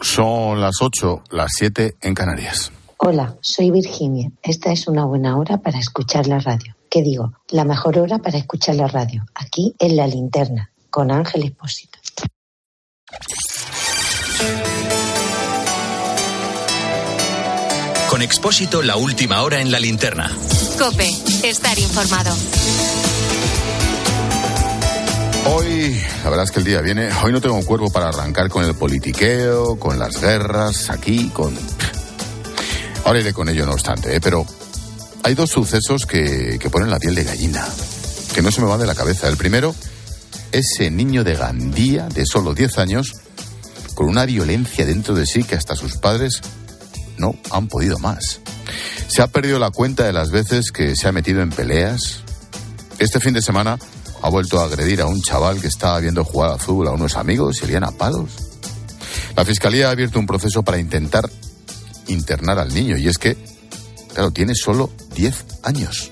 Son las 8, las 7 en Canarias. Hola, soy Virginia. Esta es una buena hora para escuchar la radio. ¿Qué digo? La mejor hora para escuchar la radio. Aquí en la linterna, con Ángel Expósito. Con Expósito, la última hora en la linterna. Cope, estar informado. Hoy, la verdad es que el día viene. Hoy no tengo un cuerpo para arrancar con el politiqueo, con las guerras, aquí, con. Ahora iré con ello, no obstante, ¿eh? pero hay dos sucesos que, que ponen la piel de gallina, que no se me van de la cabeza. El primero, ese niño de Gandía, de solo 10 años, con una violencia dentro de sí que hasta sus padres no han podido más. Se ha perdido la cuenta de las veces que se ha metido en peleas. Este fin de semana ha vuelto a agredir a un chaval que estaba viendo jugar al fútbol a unos amigos y irían a palos. La fiscalía ha abierto un proceso para intentar internar al niño y es que, claro, tiene solo 10 años.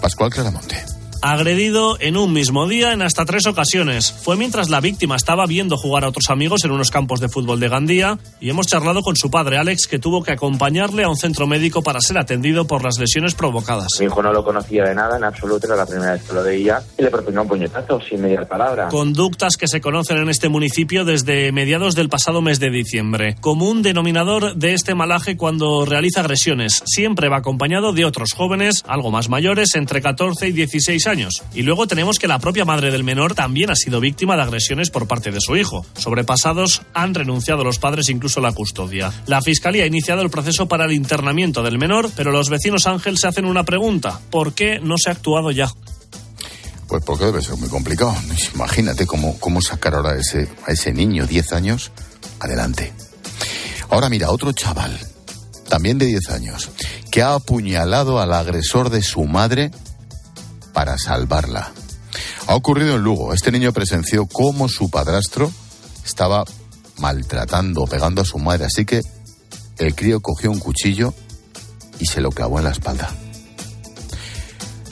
Pascual Claramonte agredido en un mismo día en hasta tres ocasiones. Fue mientras la víctima estaba viendo jugar a otros amigos en unos campos de fútbol de Gandía y hemos charlado con su padre Alex que tuvo que acompañarle a un centro médico para ser atendido por las lesiones provocadas. Mi hijo no lo conocía de nada en absoluto, era la primera vez que lo veía y le propinó un puñetazo sin mediar palabra. Conductas que se conocen en este municipio desde mediados del pasado mes de diciembre. Común denominador de este malaje cuando realiza agresiones. Siempre va acompañado de otros jóvenes, algo más mayores, entre 14 y 16 años. Y luego tenemos que la propia madre del menor también ha sido víctima de agresiones por parte de su hijo. Sobrepasados han renunciado los padres incluso a la custodia. La fiscalía ha iniciado el proceso para el internamiento del menor, pero los vecinos Ángel se hacen una pregunta: ¿por qué no se ha actuado ya? Pues porque debe ser muy complicado. Imagínate cómo, cómo sacar ahora a ese, a ese niño, 10 años, adelante. Ahora mira, otro chaval, también de 10 años, que ha apuñalado al agresor de su madre para salvarla. Ha ocurrido en Lugo. Este niño presenció cómo su padrastro estaba maltratando, pegando a su madre. Así que el crío cogió un cuchillo y se lo clavó en la espalda.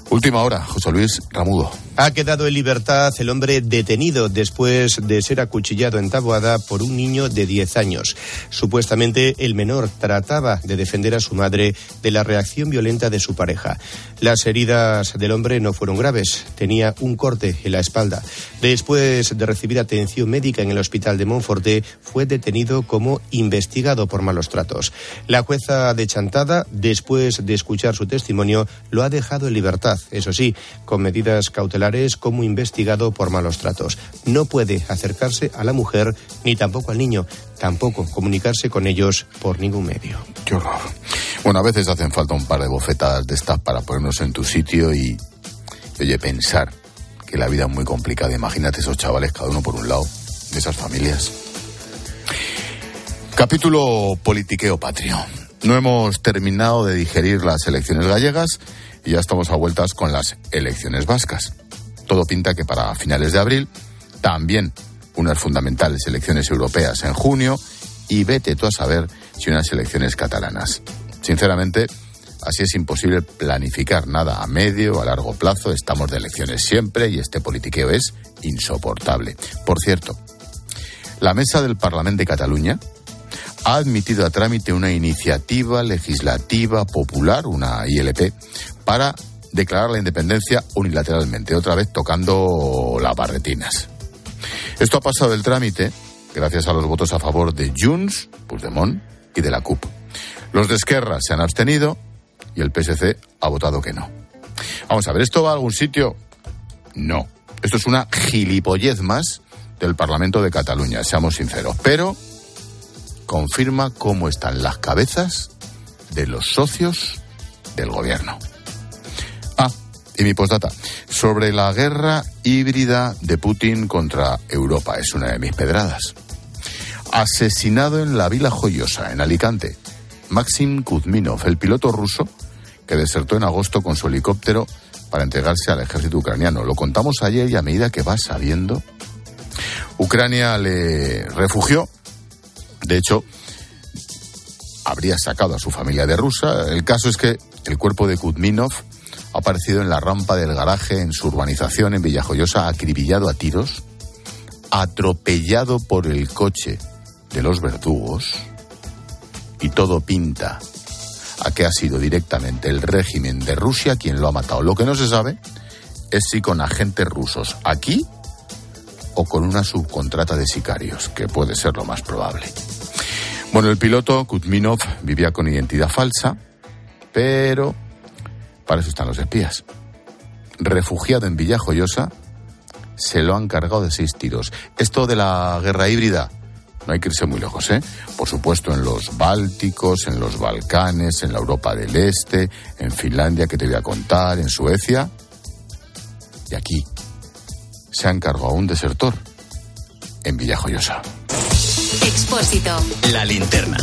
Última hora, José Luis Ramudo. Ha quedado en libertad el hombre detenido después de ser acuchillado en Taboada por un niño de 10 años. Supuestamente el menor trataba de defender a su madre de la reacción violenta de su pareja. Las heridas del hombre no fueron graves, tenía un corte en la espalda. Después de recibir atención médica en el hospital de Monforte, fue detenido como investigado por malos tratos. La jueza de Chantada, después de escuchar su testimonio, lo ha dejado en libertad, eso sí, con medidas cautelares como investigado por malos tratos. No puede acercarse a la mujer ni tampoco al niño, tampoco comunicarse con ellos por ningún medio. Qué horror. Bueno, a veces hacen falta un par de bofetadas de estas para ponernos en tu sitio y, oye, pensar que la vida es muy complicada. Imagínate esos chavales, cada uno por un lado, de esas familias. Capítulo politiqueo patrio. No hemos terminado de digerir las elecciones gallegas y ya estamos a vueltas con las elecciones vascas. Todo pinta que para finales de abril también unas fundamentales elecciones europeas en junio y vete tú a saber si unas elecciones catalanas. Sinceramente, así es imposible planificar nada a medio o a largo plazo. Estamos de elecciones siempre y este politiqueo es insoportable. Por cierto, la mesa del Parlamento de Cataluña ha admitido a trámite una iniciativa legislativa popular, una ILP, para declarar la independencia unilateralmente, otra vez tocando las barretinas. Esto ha pasado el trámite gracias a los votos a favor de Junts, Puigdemont y de la CUP. Los de Esquerra se han abstenido y el PSC ha votado que no. Vamos a ver, ¿esto va a algún sitio? No. Esto es una gilipollez más del Parlamento de Cataluña, seamos sinceros. Pero confirma cómo están las cabezas de los socios del gobierno. Y mi postdata, sobre la guerra híbrida de Putin contra Europa, es una de mis pedradas. Asesinado en la Vila Joyosa, en Alicante, Maxim Kuzminov, el piloto ruso que desertó en agosto con su helicóptero para entregarse al ejército ucraniano. Lo contamos ayer y a medida que va sabiendo, Ucrania le refugió. De hecho, habría sacado a su familia de Rusia. El caso es que el cuerpo de Kuzminov ha aparecido en la rampa del garaje en su urbanización en Villajoyosa, acribillado a tiros, atropellado por el coche de los verdugos y todo pinta a que ha sido directamente el régimen de Rusia quien lo ha matado. Lo que no se sabe es si con agentes rusos aquí o con una subcontrata de sicarios, que puede ser lo más probable. Bueno, el piloto Kuzminov vivía con identidad falsa, pero para eso están los espías. Refugiado en Villajoyosa, se lo han cargado de seis tiros. Esto de la guerra híbrida, no hay que irse muy lejos, ¿eh? Por supuesto, en los Bálticos, en los Balcanes, en la Europa del Este, en Finlandia, que te voy a contar, en Suecia. Y aquí se han cargado a un desertor en Villajoyosa. Expósito. La linterna.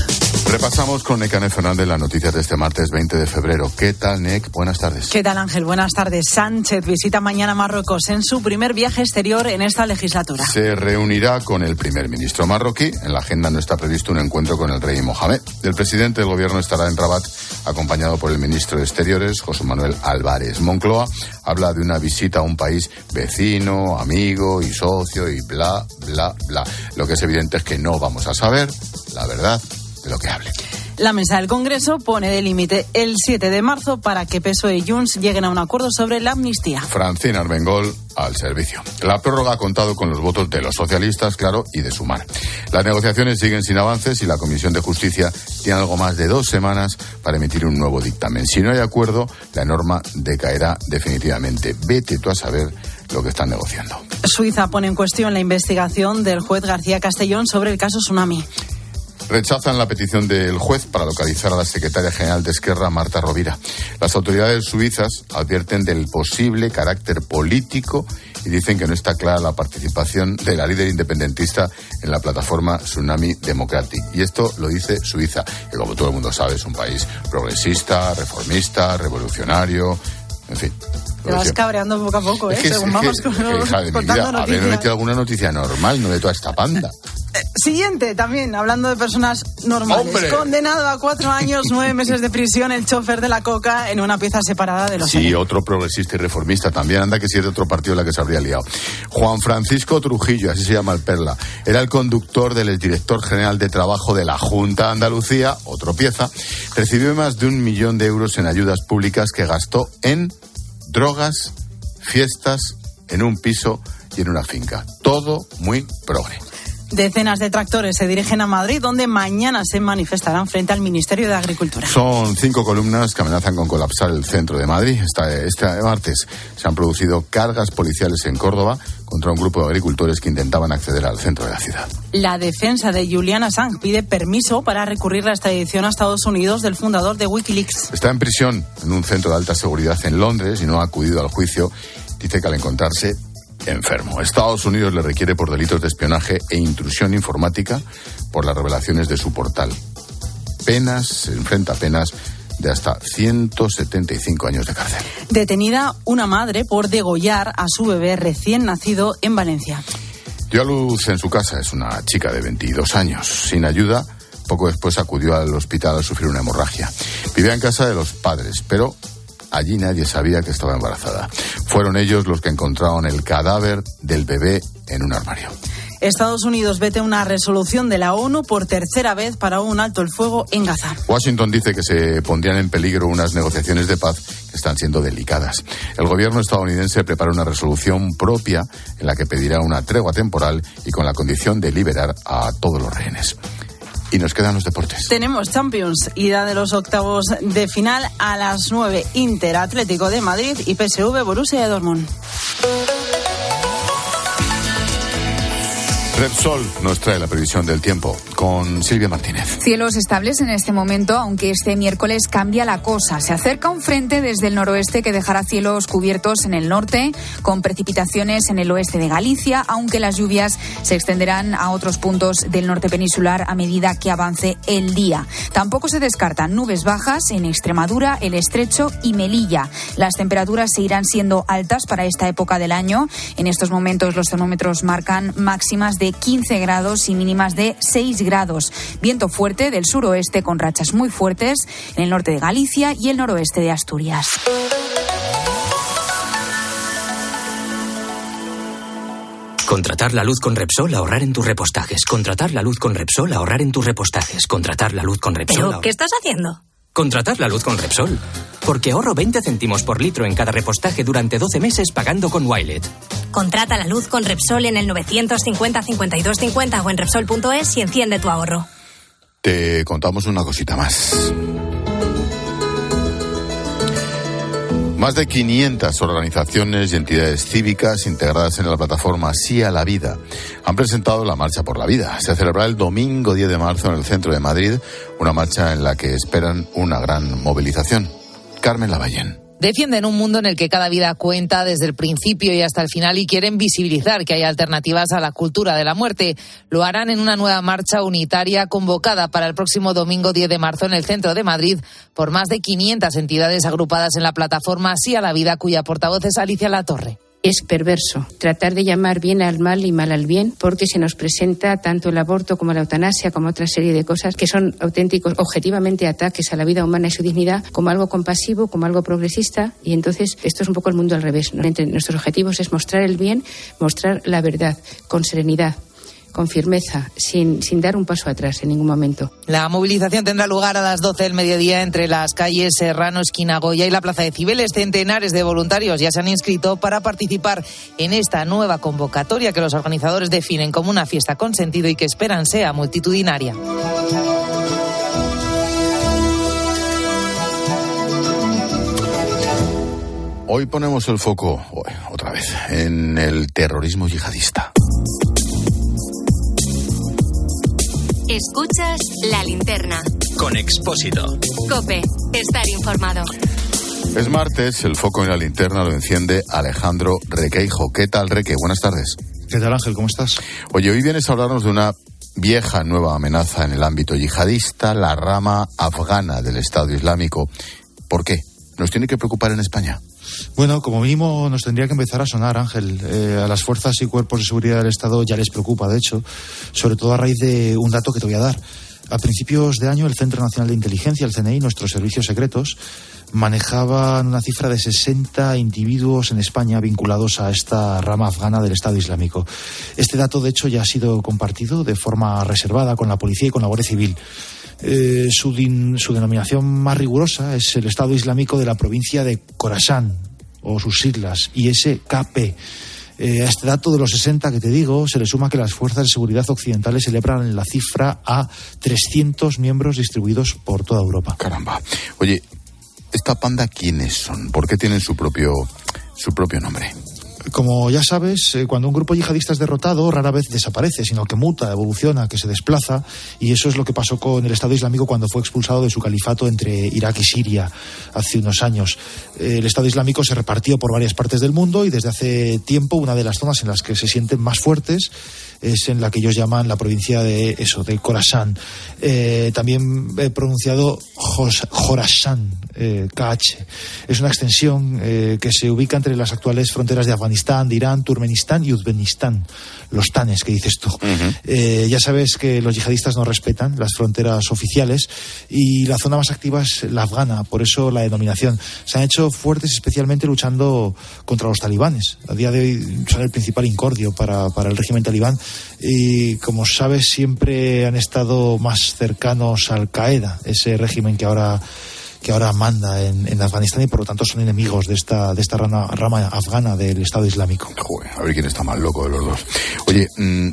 Repasamos con Necane Fernández las noticias de este martes 20 de febrero. ¿Qué tal, Nec? Buenas tardes. ¿Qué tal, Ángel? Buenas tardes. Sánchez visita mañana Marruecos en su primer viaje exterior en esta legislatura. Se reunirá con el primer ministro marroquí. En la agenda no está previsto un encuentro con el rey Mohamed. El presidente del gobierno estará en Rabat, acompañado por el ministro de Exteriores, José Manuel Álvarez. Moncloa habla de una visita a un país vecino, amigo y socio y bla, bla, bla. Lo que es evidente es que no vamos a saber la verdad de lo que hable. La mesa del Congreso pone de límite el 7 de marzo para que PSOE y Junts lleguen a un acuerdo sobre la amnistía. Francina Armengol al servicio. La prórroga ha contado con los votos de los socialistas, claro, y de Sumar. Las negociaciones siguen sin avances y la Comisión de Justicia tiene algo más de dos semanas para emitir un nuevo dictamen. Si no hay acuerdo, la norma decaerá definitivamente. Vete tú a saber lo que están negociando. Suiza pone en cuestión la investigación del juez García Castellón sobre el caso Tsunami. Rechazan la petición del juez para localizar a la secretaria general de Esquerra, Marta Rovira. Las autoridades suizas advierten del posible carácter político y dicen que no está clara la participación de la líder independentista en la plataforma Tsunami Democratic. Y esto lo dice Suiza, que como todo el mundo sabe es un país progresista, reformista, revolucionario, en fin. Te vas cabreando poco a poco, ¿eh? Es que, Según es vamos que- con- hija de mi noticias. metido alguna noticia normal, no de toda esta panda. Siguiente, también, hablando de personas normales. ¡Hombre! Condenado a cuatro años, nueve meses de prisión, el chofer de la coca en una pieza separada de los Sí, otro progresista y reformista también. Anda que si es de otro partido la que se habría liado. Juan Francisco Trujillo, así se llama el Perla, era el conductor del director general de trabajo de la Junta de Andalucía, otro pieza. Recibió más de un millón de euros en ayudas públicas que gastó en drogas, fiestas, en un piso y en una finca. Todo muy progre. Decenas de tractores se dirigen a Madrid, donde mañana se manifestarán frente al Ministerio de Agricultura. Son cinco columnas que amenazan con colapsar el centro de Madrid. Esta- Este martes se han producido cargas policiales en Córdoba contra un grupo de agricultores que intentaban acceder al centro de la ciudad. La defensa de Julian Assange pide permiso para recurrir la extradición a Estados Unidos del fundador de Wikileaks. Está en prisión en un centro de alta seguridad en Londres y no ha acudido al juicio. Dice que al encontrarse enfermo. Estados Unidos le requiere por delitos de espionaje e intrusión informática por las revelaciones de su portal. Penas, se enfrenta a penas de hasta 175 años de cárcel. Detenida una madre por degollar a su bebé recién nacido en Valencia. Dio a luz en su casa, es una chica de 22 años. Sin ayuda, poco después acudió al hospital al sufrir una hemorragia. Vivía en casa de los padres, pero allí nadie sabía que estaba embarazada. Fueron ellos los que encontraron el cadáver del bebé en un armario. Estados Unidos vete una resolución de la ONU por tercera vez para un alto el fuego en Gaza. Washington dice que se pondrían en peligro unas negociaciones de paz que están siendo delicadas. El gobierno estadounidense prepara una resolución propia en la que pedirá una tregua temporal y con la condición de liberar a todos los rehenes. Y nos quedan los deportes. Tenemos Champions, ida de los octavos de final a las 9, Inter Atlético de Madrid y PSV Borussia Dortmund. Repsol nos trae la previsión del tiempo con Silvia Martínez. Cielos estables en este momento, aunque este miércoles cambia la cosa. Se acerca un frente desde el noroeste que dejará cielos cubiertos en el norte, con precipitaciones en el oeste de Galicia, aunque las lluvias se extenderán a otros puntos del norte peninsular a medida que avance el día. Tampoco se descartan nubes bajas en Extremadura, el Estrecho y Melilla. Las temperaturas seguirán siendo altas para esta época del año. En estos momentos los termómetros marcan máximas de 15 grados y mínimas de 6 grados. Viento fuerte del suroeste con rachas muy fuertes en el norte de Galicia y el noroeste de Asturias. Contratar la luz con Repsol, ahorrar en tus repostajes. Contratar la luz con Repsol, ahorrar en tus repostajes. Contratar la luz con Repsol. ¿Pero ahor- qué estás haciendo? Contratar la luz con Repsol. Porque ahorro 20 céntimos por litro en cada repostaje durante 12 meses pagando con Wilet. Contrata la luz con Repsol en el 950 52 50 o en Repsol.es y enciende tu ahorro. Te contamos una cosita más. Más de 500 organizaciones y entidades cívicas integradas en la plataforma Sí a la Vida han presentado la Marcha por la Vida. Se celebrará el domingo 10 de marzo en el centro de Madrid, una marcha en la que esperan una gran movilización. Carmen Lavallén. Defienden un mundo en el que cada vida cuenta desde el principio y hasta el final y quieren visibilizar que hay alternativas a la cultura de la muerte. Lo harán en una nueva marcha unitaria convocada para el próximo domingo 10 de marzo en el centro de Madrid por más de 500 entidades agrupadas en la plataforma Sí a la Vida, cuya portavoz es Alicia Latorre. Es perverso tratar de llamar bien al mal y mal al bien porque se nos presenta tanto el aborto como la eutanasia como otra serie de cosas que son auténticos objetivamente ataques a la vida humana y su dignidad como algo compasivo, como algo progresista y entonces esto es un poco el mundo al revés. nuestros objetivos es mostrar el bien, mostrar la verdad con serenidad con firmeza, sin, sin dar un paso atrás en ningún momento. La movilización tendrá lugar a las 12 del mediodía entre las calles Serrano, Esquina Goya y la Plaza de Cibeles. Centenares de voluntarios ya se han inscrito para participar en esta nueva convocatoria que los organizadores definen como una fiesta con sentido y que esperan sea multitudinaria. Hoy ponemos el foco, otra vez, en el terrorismo yihadista. Escuchas la linterna. Con Expósito. Cope, estar informado. Es martes, el foco en la linterna lo enciende Alejandro Requeijo. ¿Qué tal, Reque? Buenas tardes. ¿Qué tal, Ángel? ¿Cómo estás? Oye, hoy vienes a hablarnos de una vieja nueva amenaza en el ámbito yihadista, la rama afgana del Estado Islámico. ¿Por qué? ¿Nos tiene que preocupar en España? Bueno, como mínimo nos tendría que empezar a sonar, Ángel. Eh, a las fuerzas y cuerpos de seguridad del Estado ya les preocupa, de hecho, sobre todo a raíz de un dato que te voy a dar. A principios de año, el Centro Nacional de Inteligencia, el CNI, nuestros servicios secretos, manejaban una cifra de 60 individuos en España vinculados a esta rama afgana del Estado Islámico. Este dato, de hecho, ya ha sido compartido de forma reservada con la policía y con la Guardia Civil. Eh, su, din- su denominación más rigurosa es el Estado Islámico de la provincia de Khorasan o sus siglas, ISKP. Eh, a este dato de los 60 que te digo, se le suma que las fuerzas de seguridad occidentales celebran la cifra a 300 miembros distribuidos por toda Europa. Caramba. Oye, ¿esta panda quiénes son? ¿Por qué tienen su propio, su propio nombre? Como ya sabes, eh, cuando un grupo yihadista es derrotado, rara vez desaparece, sino que muta, evoluciona, que se desplaza, y eso es lo que pasó con el Estado Islámico cuando fue expulsado de su califato entre Irak y Siria hace unos años. Eh, El Estado Islámico se repartió por varias partes del mundo y desde hace tiempo una de las zonas en las que se sienten más fuertes es en la que ellos llaman la provincia de eso, del Khorasan. Eh, también he pronunciado Khorasan, eh, KH. Es una extensión eh, que se ubica entre las actuales fronteras de Afganistán, de Irán, Turkmenistán y Uzbekistán. Los tanes que dices tú. Eh, ya sabes que los yihadistas no respetan las fronteras oficiales y la zona más activa es la afgana, por eso la denominación. Se han hecho fuertes especialmente luchando contra los talibanes. A día de hoy son el principal incordio para, para el régimen talibán y, como sabes, siempre han estado más cercanos a Al Qaeda, ese régimen que ahora que ahora manda en, en Afganistán y por lo tanto son enemigos de esta, de esta rama, afgana del Estado Islámico. Joder, a ver quién está más loco de los dos. Oye, mm,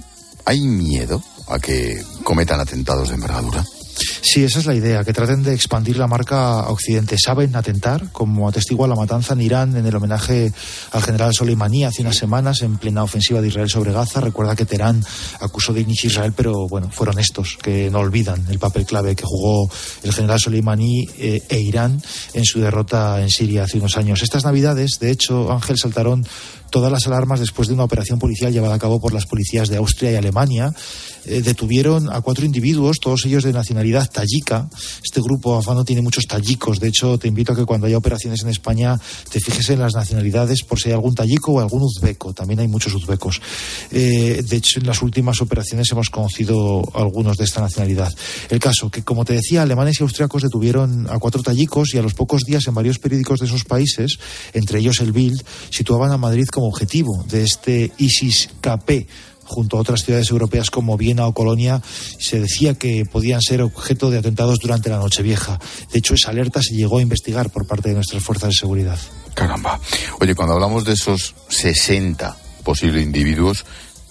¿hay miedo a que cometan atentados de envergadura? Sí, esa es la idea, que traten de expandir la marca a Occidente. Saben atentar, como atestigua la matanza en Irán en el homenaje al general Soleimani hace unas semanas en plena ofensiva de Israel sobre Gaza. Recuerda que Teherán acusó de inicio Israel, pero bueno, fueron estos que no olvidan el papel clave que jugó el general Soleimani eh, e Irán en su derrota en Siria hace unos años. Estas navidades, de hecho, Ángel saltaron todas las alarmas después de una operación policial llevada a cabo por las policías de Austria y Alemania. Eh, detuvieron a cuatro individuos, todos ellos de nacionalidad nacionalidad. Este grupo afano tiene muchos tayicos. De hecho, te invito a que cuando haya operaciones en España te fijes en las nacionalidades por si hay algún tayico o algún uzbeco. También hay muchos uzbecos. Eh, de hecho, en las últimas operaciones hemos conocido algunos de esta nacionalidad. El caso que, como te decía, alemanes y austriacos detuvieron a cuatro tayicos y a los pocos días en varios periódicos de esos países, entre ellos el Bild, situaban a Madrid como objetivo de este ISIS-KP junto a otras ciudades europeas como Viena o Colonia, se decía que podían ser objeto de atentados durante la Nochevieja. De hecho, esa alerta se llegó a investigar por parte de nuestras fuerzas de seguridad. Caramba. Oye, cuando hablamos de esos 60 posibles individuos,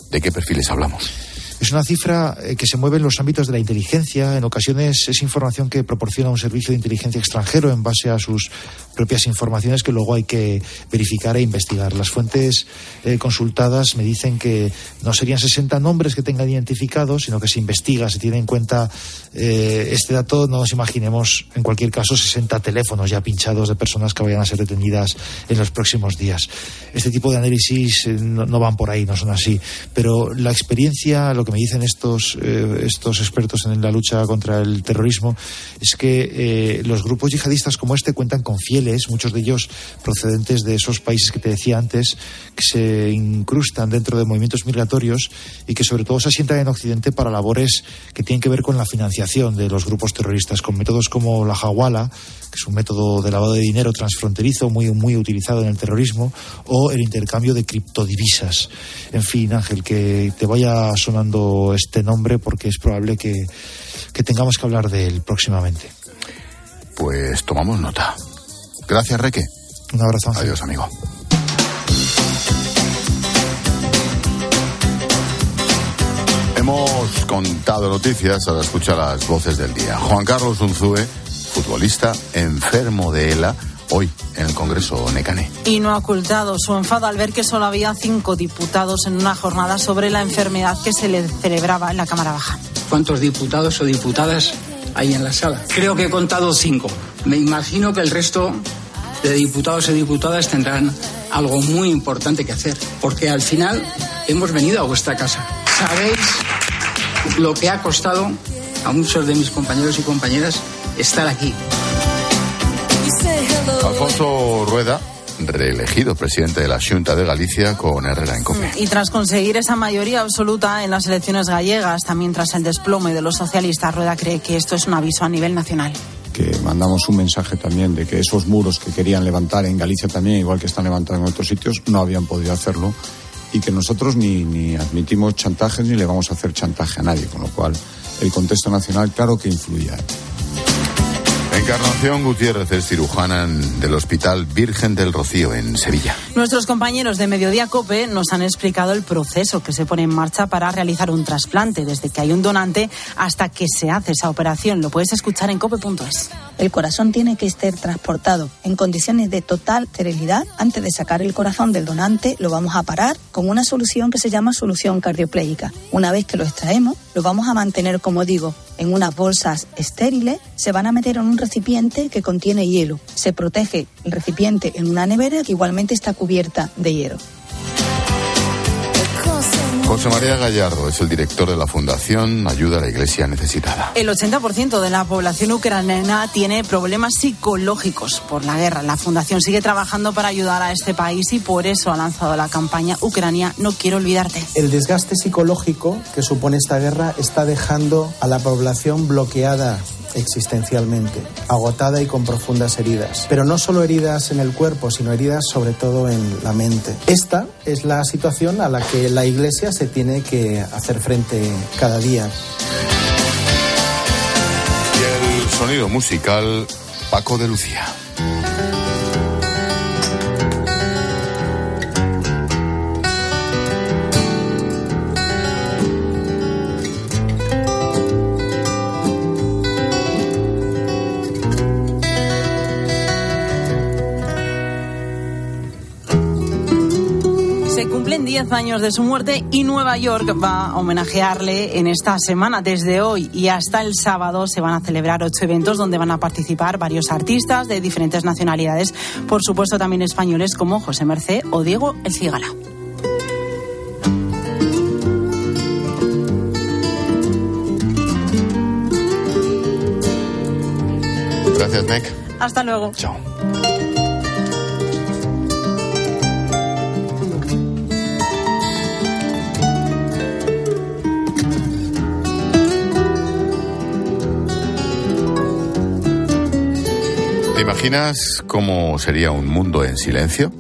¿de qué perfiles hablamos? Es una cifra eh, que se mueve en los ámbitos de la inteligencia. En ocasiones es información que proporciona un servicio de inteligencia extranjero en base a sus propias informaciones que luego hay que verificar e investigar. Las fuentes eh, consultadas me dicen que no serían 60 nombres que tengan identificados, sino que se investiga, se tiene en cuenta eh, este dato. No nos imaginemos, en cualquier caso, 60 teléfonos ya pinchados de personas que vayan a ser detenidas en los próximos días. Este tipo de análisis no, no van por ahí, no son así. Pero la experiencia, lo que me dicen estos, eh, estos expertos en la lucha contra el terrorismo es que eh, los grupos yihadistas como este cuentan con fieles, muchos de ellos procedentes de esos países que te decía antes, que se incrustan dentro de movimientos migratorios y que sobre todo se asientan en Occidente para labores que tienen que ver con la financiación de los grupos terroristas, con métodos como la jawala, que es un método de lavado de dinero transfronterizo muy, muy utilizado en el terrorismo, o el intercambio de criptodivisas. En fin, Ángel, que te vaya sonando este nombre porque es probable que, que tengamos que hablar de él próximamente. Pues tomamos nota. Gracias, Reque. Un abrazo. Ángel. Adiós, amigo. Hemos contado noticias, ahora escucha las voces del día. Juan Carlos Unzúe, futbolista enfermo de ELA, hoy en el Congreso Necane. Y no ha ocultado su enfado al ver que solo había cinco diputados en una jornada sobre la enfermedad que se le celebraba en la Cámara Baja. ¿Cuántos diputados o diputadas hay en la sala? Creo que he contado cinco. Me imagino que el resto de diputados y diputadas tendrán algo muy importante que hacer, porque al final hemos venido a vuestra casa. Sabéis lo que ha costado a muchos de mis compañeros y compañeras estar aquí. Alfonso Rueda, reelegido presidente de la Junta de Galicia con Herrera en COPE. Y tras conseguir esa mayoría absoluta en las elecciones gallegas, también tras el desplome de los socialistas, Rueda cree que esto es un aviso a nivel nacional. Que mandamos un mensaje también de que esos muros que querían levantar en Galicia también, igual que están levantados en otros sitios, no habían podido hacerlo y que nosotros ni, ni admitimos chantajes ni le vamos a hacer chantaje a nadie, con lo cual el contexto nacional claro que influye. Encarnación Gutiérrez es cirujana del Hospital Virgen del Rocío en Sevilla. Nuestros compañeros de Mediodía Cope nos han explicado el proceso que se pone en marcha para realizar un trasplante, desde que hay un donante hasta que se hace esa operación. Lo puedes escuchar en cope.es. El corazón tiene que ser transportado en condiciones de total esterilidad. Antes de sacar el corazón del donante, lo vamos a parar con una solución que se llama solución cardioplégica. Una vez que lo extraemos, lo vamos a mantener, como digo, en unas bolsas estériles. Se van a meter en un recipiente que contiene hielo. Se protege el recipiente en una nevera que igualmente está cubierta de hielo. José María Gallardo es el director de la Fundación Ayuda a la Iglesia Necesitada. El 80% de la población ucraniana tiene problemas psicológicos por la guerra. La Fundación sigue trabajando para ayudar a este país y por eso ha lanzado la campaña Ucrania No quiero olvidarte. El desgaste psicológico que supone esta guerra está dejando a la población bloqueada existencialmente, agotada y con profundas heridas. Pero no solo heridas en el cuerpo, sino heridas sobre todo en la mente. Esta es la situación a la que la Iglesia se tiene que hacer frente cada día. Y el sonido musical Paco de Lucía. 10 años de su muerte y Nueva York va a homenajearle en esta semana. Desde hoy y hasta el sábado se van a celebrar ocho eventos donde van a participar varios artistas de diferentes nacionalidades, por supuesto también españoles como José Mercé o Diego El Cigala. Gracias, Nick. Hasta luego. Chao. Imaginas cómo sería un mundo en silencio?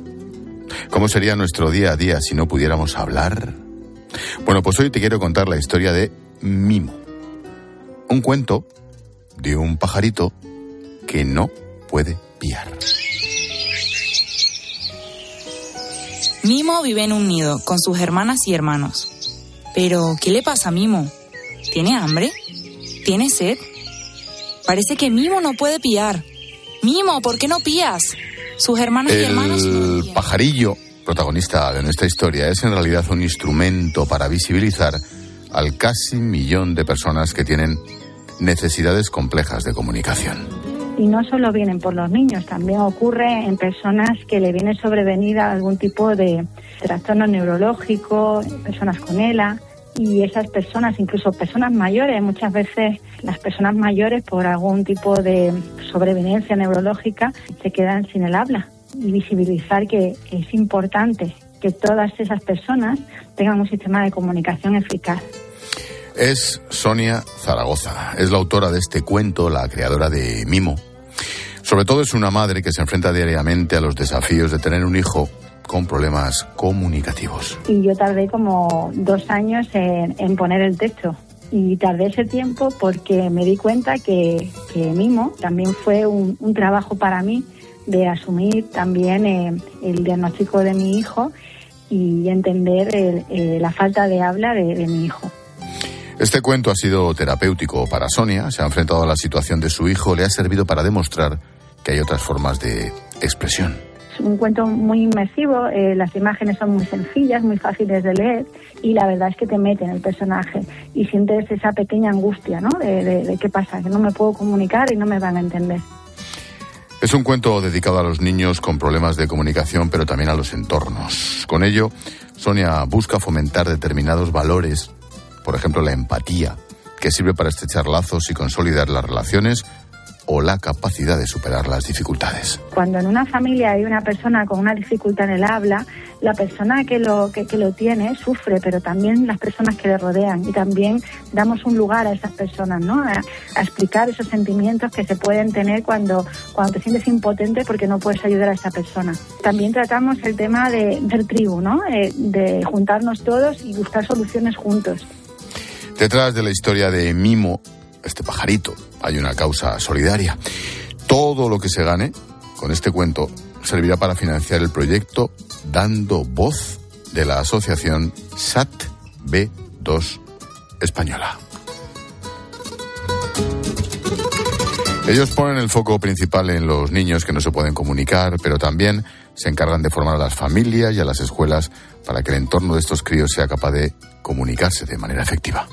¿Cómo sería nuestro día a día si no pudiéramos hablar? Bueno, pues hoy te quiero contar la historia de Mimo. Un cuento de un pajarito que no puede piar. Mimo vive en un nido con sus hermanas y hermanos. Pero, ¿qué le pasa a Mimo? ¿Tiene hambre? ¿Tiene sed? Parece que Mimo no puede piar. Mimo, ¿por qué no pías? Sus hermanas y hermanos... El pajarillo, protagonista de nuestra historia, es en realidad un instrumento para visibilizar al casi millón de personas que tienen necesidades complejas de comunicación. Y no solo vienen por los niños, también ocurre en personas que le viene sobrevenida algún tipo de trastorno neurológico, personas con ELA, y esas personas, incluso personas mayores, muchas veces las personas mayores por algún tipo de sobrevivencia neurológica se quedan sin el habla y visibilizar que es importante que todas esas personas tengan un sistema de comunicación eficaz. Es Sonia Zaragoza, es la autora de este cuento, la creadora de Mimo. Sobre todo es una madre que se enfrenta diariamente a los desafíos de tener un hijo con problemas comunicativos. Y yo tardé como dos años en, poner el texto. Y tardé ese tiempo porque me di cuenta que, Mimo también fue un, trabajo para mí de asumir también eh, el diagnóstico de mi hijo y entender eh, la falta de habla de mi hijo. Este cuento ha sido terapéutico para Sonia, se ha enfrentado a la situación de su hijo, le ha servido para demostrar que hay otras formas de expresión un cuento muy inmersivo, eh, las imágenes son muy sencillas, muy fáciles de leer y la verdad es que te mete en el personaje y sientes esa pequeña angustia, ¿no? De, qué pasa, que no me puedo comunicar y no me van a entender. Es un cuento dedicado a los niños con problemas de comunicación, pero también a los entornos. Con ello, Sonia busca fomentar determinados valores, por ejemplo la empatía, que sirve para estrechar lazos y consolidar las relaciones o la capacidad de superar las dificultades. Cuando en una familia hay una persona con una dificultad en el habla, la persona que lo, que, lo tiene sufre, pero también las personas que le rodean y también damos un lugar a esas personas, ¿no? A, explicar esos sentimientos que se pueden tener cuando, cuando te sientes impotente porque no puedes ayudar a esa persona. También tratamos el tema de, del tribu, ¿no? Eh, de juntarnos todos y buscar soluciones juntos. Detrás de la historia de Mimo este pajarito. Hay una causa solidaria. Todo lo que se gane con este cuento servirá para financiar el proyecto Dando Voz de la asociación SAT B2 Española. Ellos ponen el foco principal en los niños que no se pueden comunicar, pero también se encargan de formar a las familias y a las escuelas para que el entorno de estos críos sea capaz de comunicarse de manera efectiva.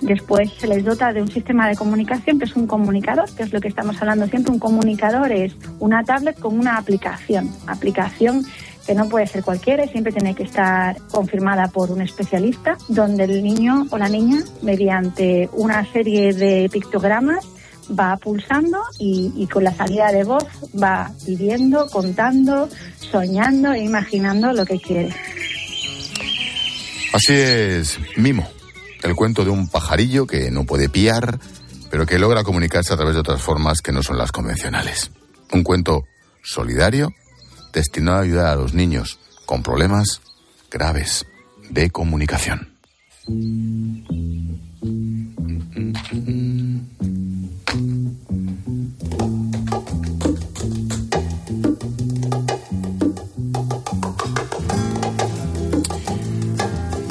Después se les dota de un sistema de comunicación que es un comunicador, que es lo que estamos hablando siempre. Un comunicador es una tablet con una aplicación. Aplicación que no puede ser cualquiera y siempre tiene que estar confirmada por un especialista, donde el niño o la niña, mediante una serie de pictogramas, va pulsando y, y, con la salida de voz va pidiendo, contando, soñando e imaginando lo que quiere. Así es, Mimo el cuento de un pajarillo que no puede piar, pero que logra comunicarse a través de otras formas que no son las convencionales. Un cuento solidario destinado a ayudar a los niños con problemas graves de comunicación.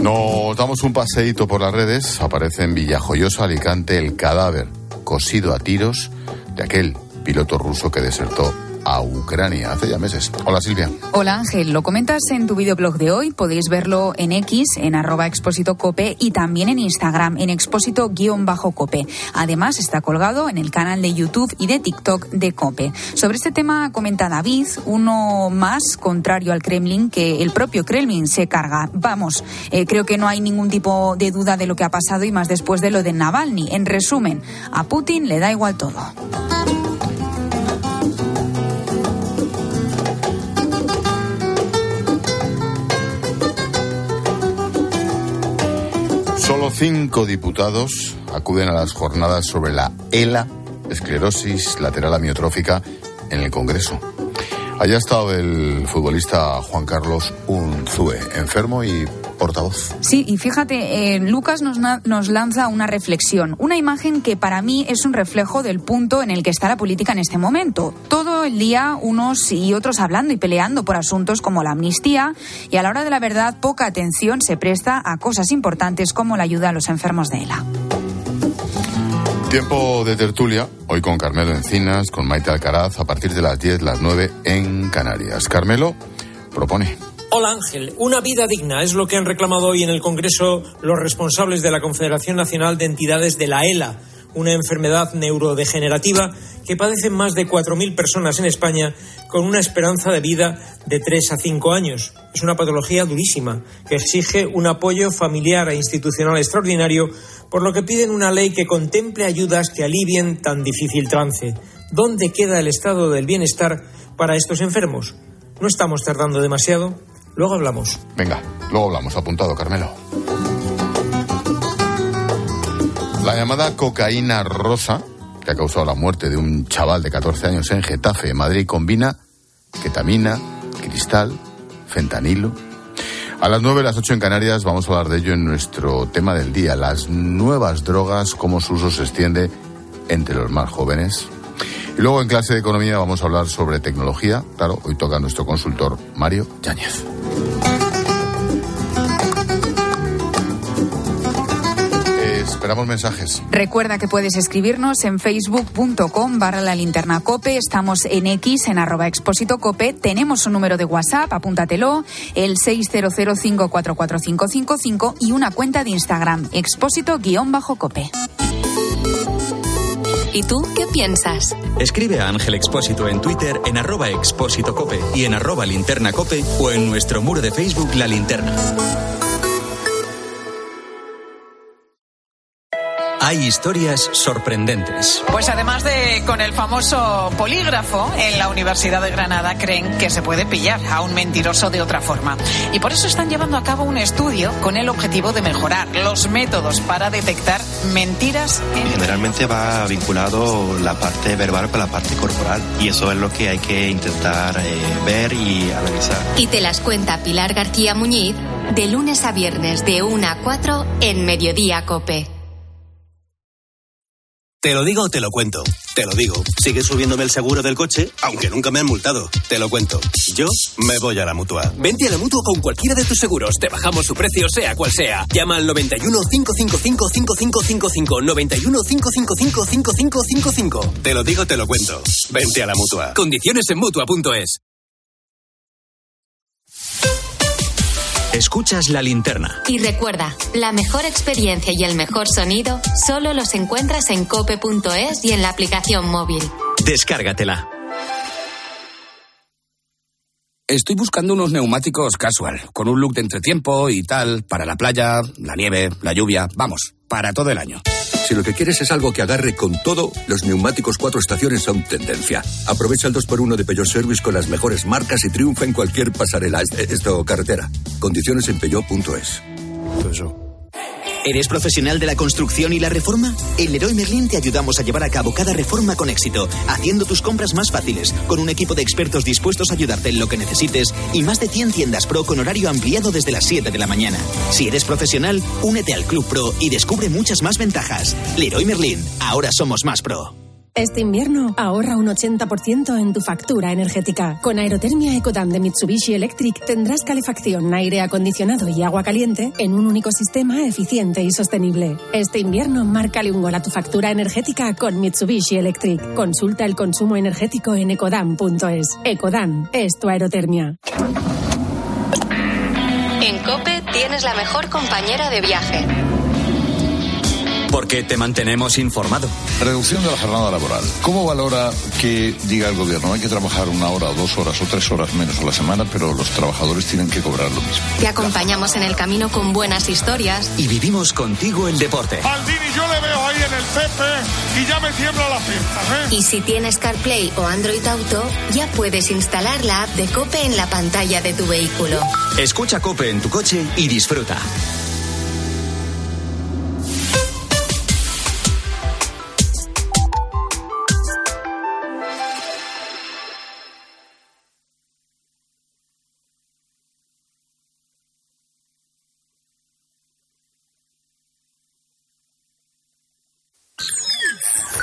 Nos damos un paseíto por las redes. Aparece en Villajoyosa, Alicante, el cadáver cosido a tiros de aquel piloto ruso que desertó a Ucrania hace ya meses. Hola Silvia. Hola Ángel, lo comentas en tu videoblog de hoy, podéis verlo en X, en arroba expósito cope y también en Instagram, en expósito-cope. Además está colgado en el canal de YouTube y de TikTok de Cope. Sobre este tema comenta David, uno más contrario al Kremlin, que el propio Kremlin se carga. Vamos, eh, creo que no hay ningún tipo de duda de lo que ha pasado y más después de lo de Navalny. En resumen, a Putin le da igual todo. Cinco diputados acuden a las jornadas sobre la ELA, esclerosis lateral amiotrófica, en el Congreso. Allá ha estado el futbolista Juan Carlos Unzue, enfermo y portavoz. Sí, y fíjate, eh, Lucas nos, nos lanza una reflexión, una imagen que para mí es un reflejo del punto en el que está la política en este momento. Todo el día unos y otros hablando y peleando por asuntos como la amnistía y a la hora de la verdad poca atención se presta a cosas importantes como la ayuda a los enfermos de ELA. Tiempo de tertulia, hoy con Carmelo Encinas, con Maite Alcaraz, a partir de las 10, las 9 en Canarias. Carmelo propone. Hola Ángel, una vida digna es lo que han reclamado hoy en el Congreso los responsables de la Confederación Nacional de Entidades de la ELA, una enfermedad neurodegenerativa que padecen más de 4.000 personas en España con una esperanza de vida de 3 a 5 años. Es una patología durísima que exige un apoyo familiar e institucional extraordinario, por lo que piden una ley que contemple ayudas que alivien tan difícil trance. ¿Dónde queda el estado del bienestar para estos enfermos? ¿No estamos tardando demasiado? Luego hablamos. Venga, luego hablamos. Apuntado, Carmelo. La llamada cocaína rosa, que ha causado la muerte de un chaval de 14 años en Getafe, Madrid, combina ketamina, cristal, fentanilo. A las 9, las 8 en Canarias vamos a hablar de ello en nuestro tema del día, las nuevas drogas, cómo su uso se extiende entre los más jóvenes. Y luego en clase de economía vamos a hablar sobre tecnología. Claro, hoy toca nuestro consultor Mario Yáñez. Esperamos mensajes. Recuerda que puedes escribirnos en facebook.com barra la linterna cope. Estamos en X, en arroba expósito cope. Tenemos un número de WhatsApp, apúntatelo, el 600544555 y una cuenta de Instagram, expósito-cope. ¿Y tú qué piensas? Escribe a Ángel Expósito en Twitter en arroba expósito cope y en arroba linterna cope o en nuestro muro de Facebook La Linterna. Hay historias sorprendentes. Pues además de con el famoso polígrafo, en la Universidad de Granada creen que se puede pillar a un mentiroso de otra forma. Y por eso están llevando a cabo un estudio con el objetivo de mejorar los métodos para detectar mentiras. En... Generalmente va vinculado la parte verbal con la parte corporal. Y eso es lo que hay que intentar eh, ver y analizar. Y te las cuenta Pilar García Muñiz de lunes a viernes de 1 a 4 en Mediodía Cope. Te lo digo o te lo cuento. Te lo digo. Sigue subiéndome el seguro del coche, aunque nunca me han multado. Te lo cuento. Yo me voy a la mutua. Vente a la mutua con cualquiera de tus seguros. Te bajamos su precio, sea cual sea. Llama al 91 555 5555. 91 555 5555. Te lo digo, te lo cuento. Vente a la mutua. Condiciones en mutua.es. Escuchas la linterna. Y recuerda, la mejor experiencia y el mejor sonido solo los encuentras en cope.es y en la aplicación móvil. Descárgatela. Estoy buscando unos neumáticos casual, con un look de entretiempo y tal, para la playa, la nieve, la lluvia, vamos, para todo el año. Si lo que quieres es algo que agarre con todo, los neumáticos cuatro estaciones son tendencia. Aprovecha el 2x1 de Peugeot Service con las mejores marcas y triunfa en cualquier pasarela, esto carretera. Condiciones en peugeot.es. ¿Eres profesional de la construcción y la reforma? En Leroy Merlin te ayudamos a llevar a cabo cada reforma con éxito, haciendo tus compras más fáciles, con un equipo de expertos dispuestos a ayudarte en lo que necesites y más de 100 tiendas Pro con horario ampliado desde las 7 de la mañana. Si eres profesional, únete al Club Pro y descubre muchas más ventajas. Leroy Merlin, ahora somos más pro. Este invierno ahorra un 80% en tu factura energética. Con Aerotermia Ecodam de Mitsubishi Electric tendrás calefacción, aire acondicionado y agua caliente en un único sistema eficiente y sostenible. Este invierno márcale un gol a tu factura energética con Mitsubishi Electric. Consulta el consumo energético en ecodam.es. Ecodam es tu aerotermia. En Cope tienes la mejor compañera de viaje. Porque te mantenemos informado. Reducción de la jornada laboral. ¿Cómo valora que diga el gobierno hay que trabajar una hora, dos horas o tres horas menos a la semana, pero los trabajadores tienen que cobrar lo mismo? Te acompañamos en el camino con buenas historias. Y vivimos contigo el deporte. Maldini yo le veo ahí en el Pepe y ya me tiembla la pierna. ¿eh? Y si tienes CarPlay o Android Auto, ya puedes instalar la app de Cope en la pantalla de tu vehículo. Escucha Cope en tu coche y disfruta.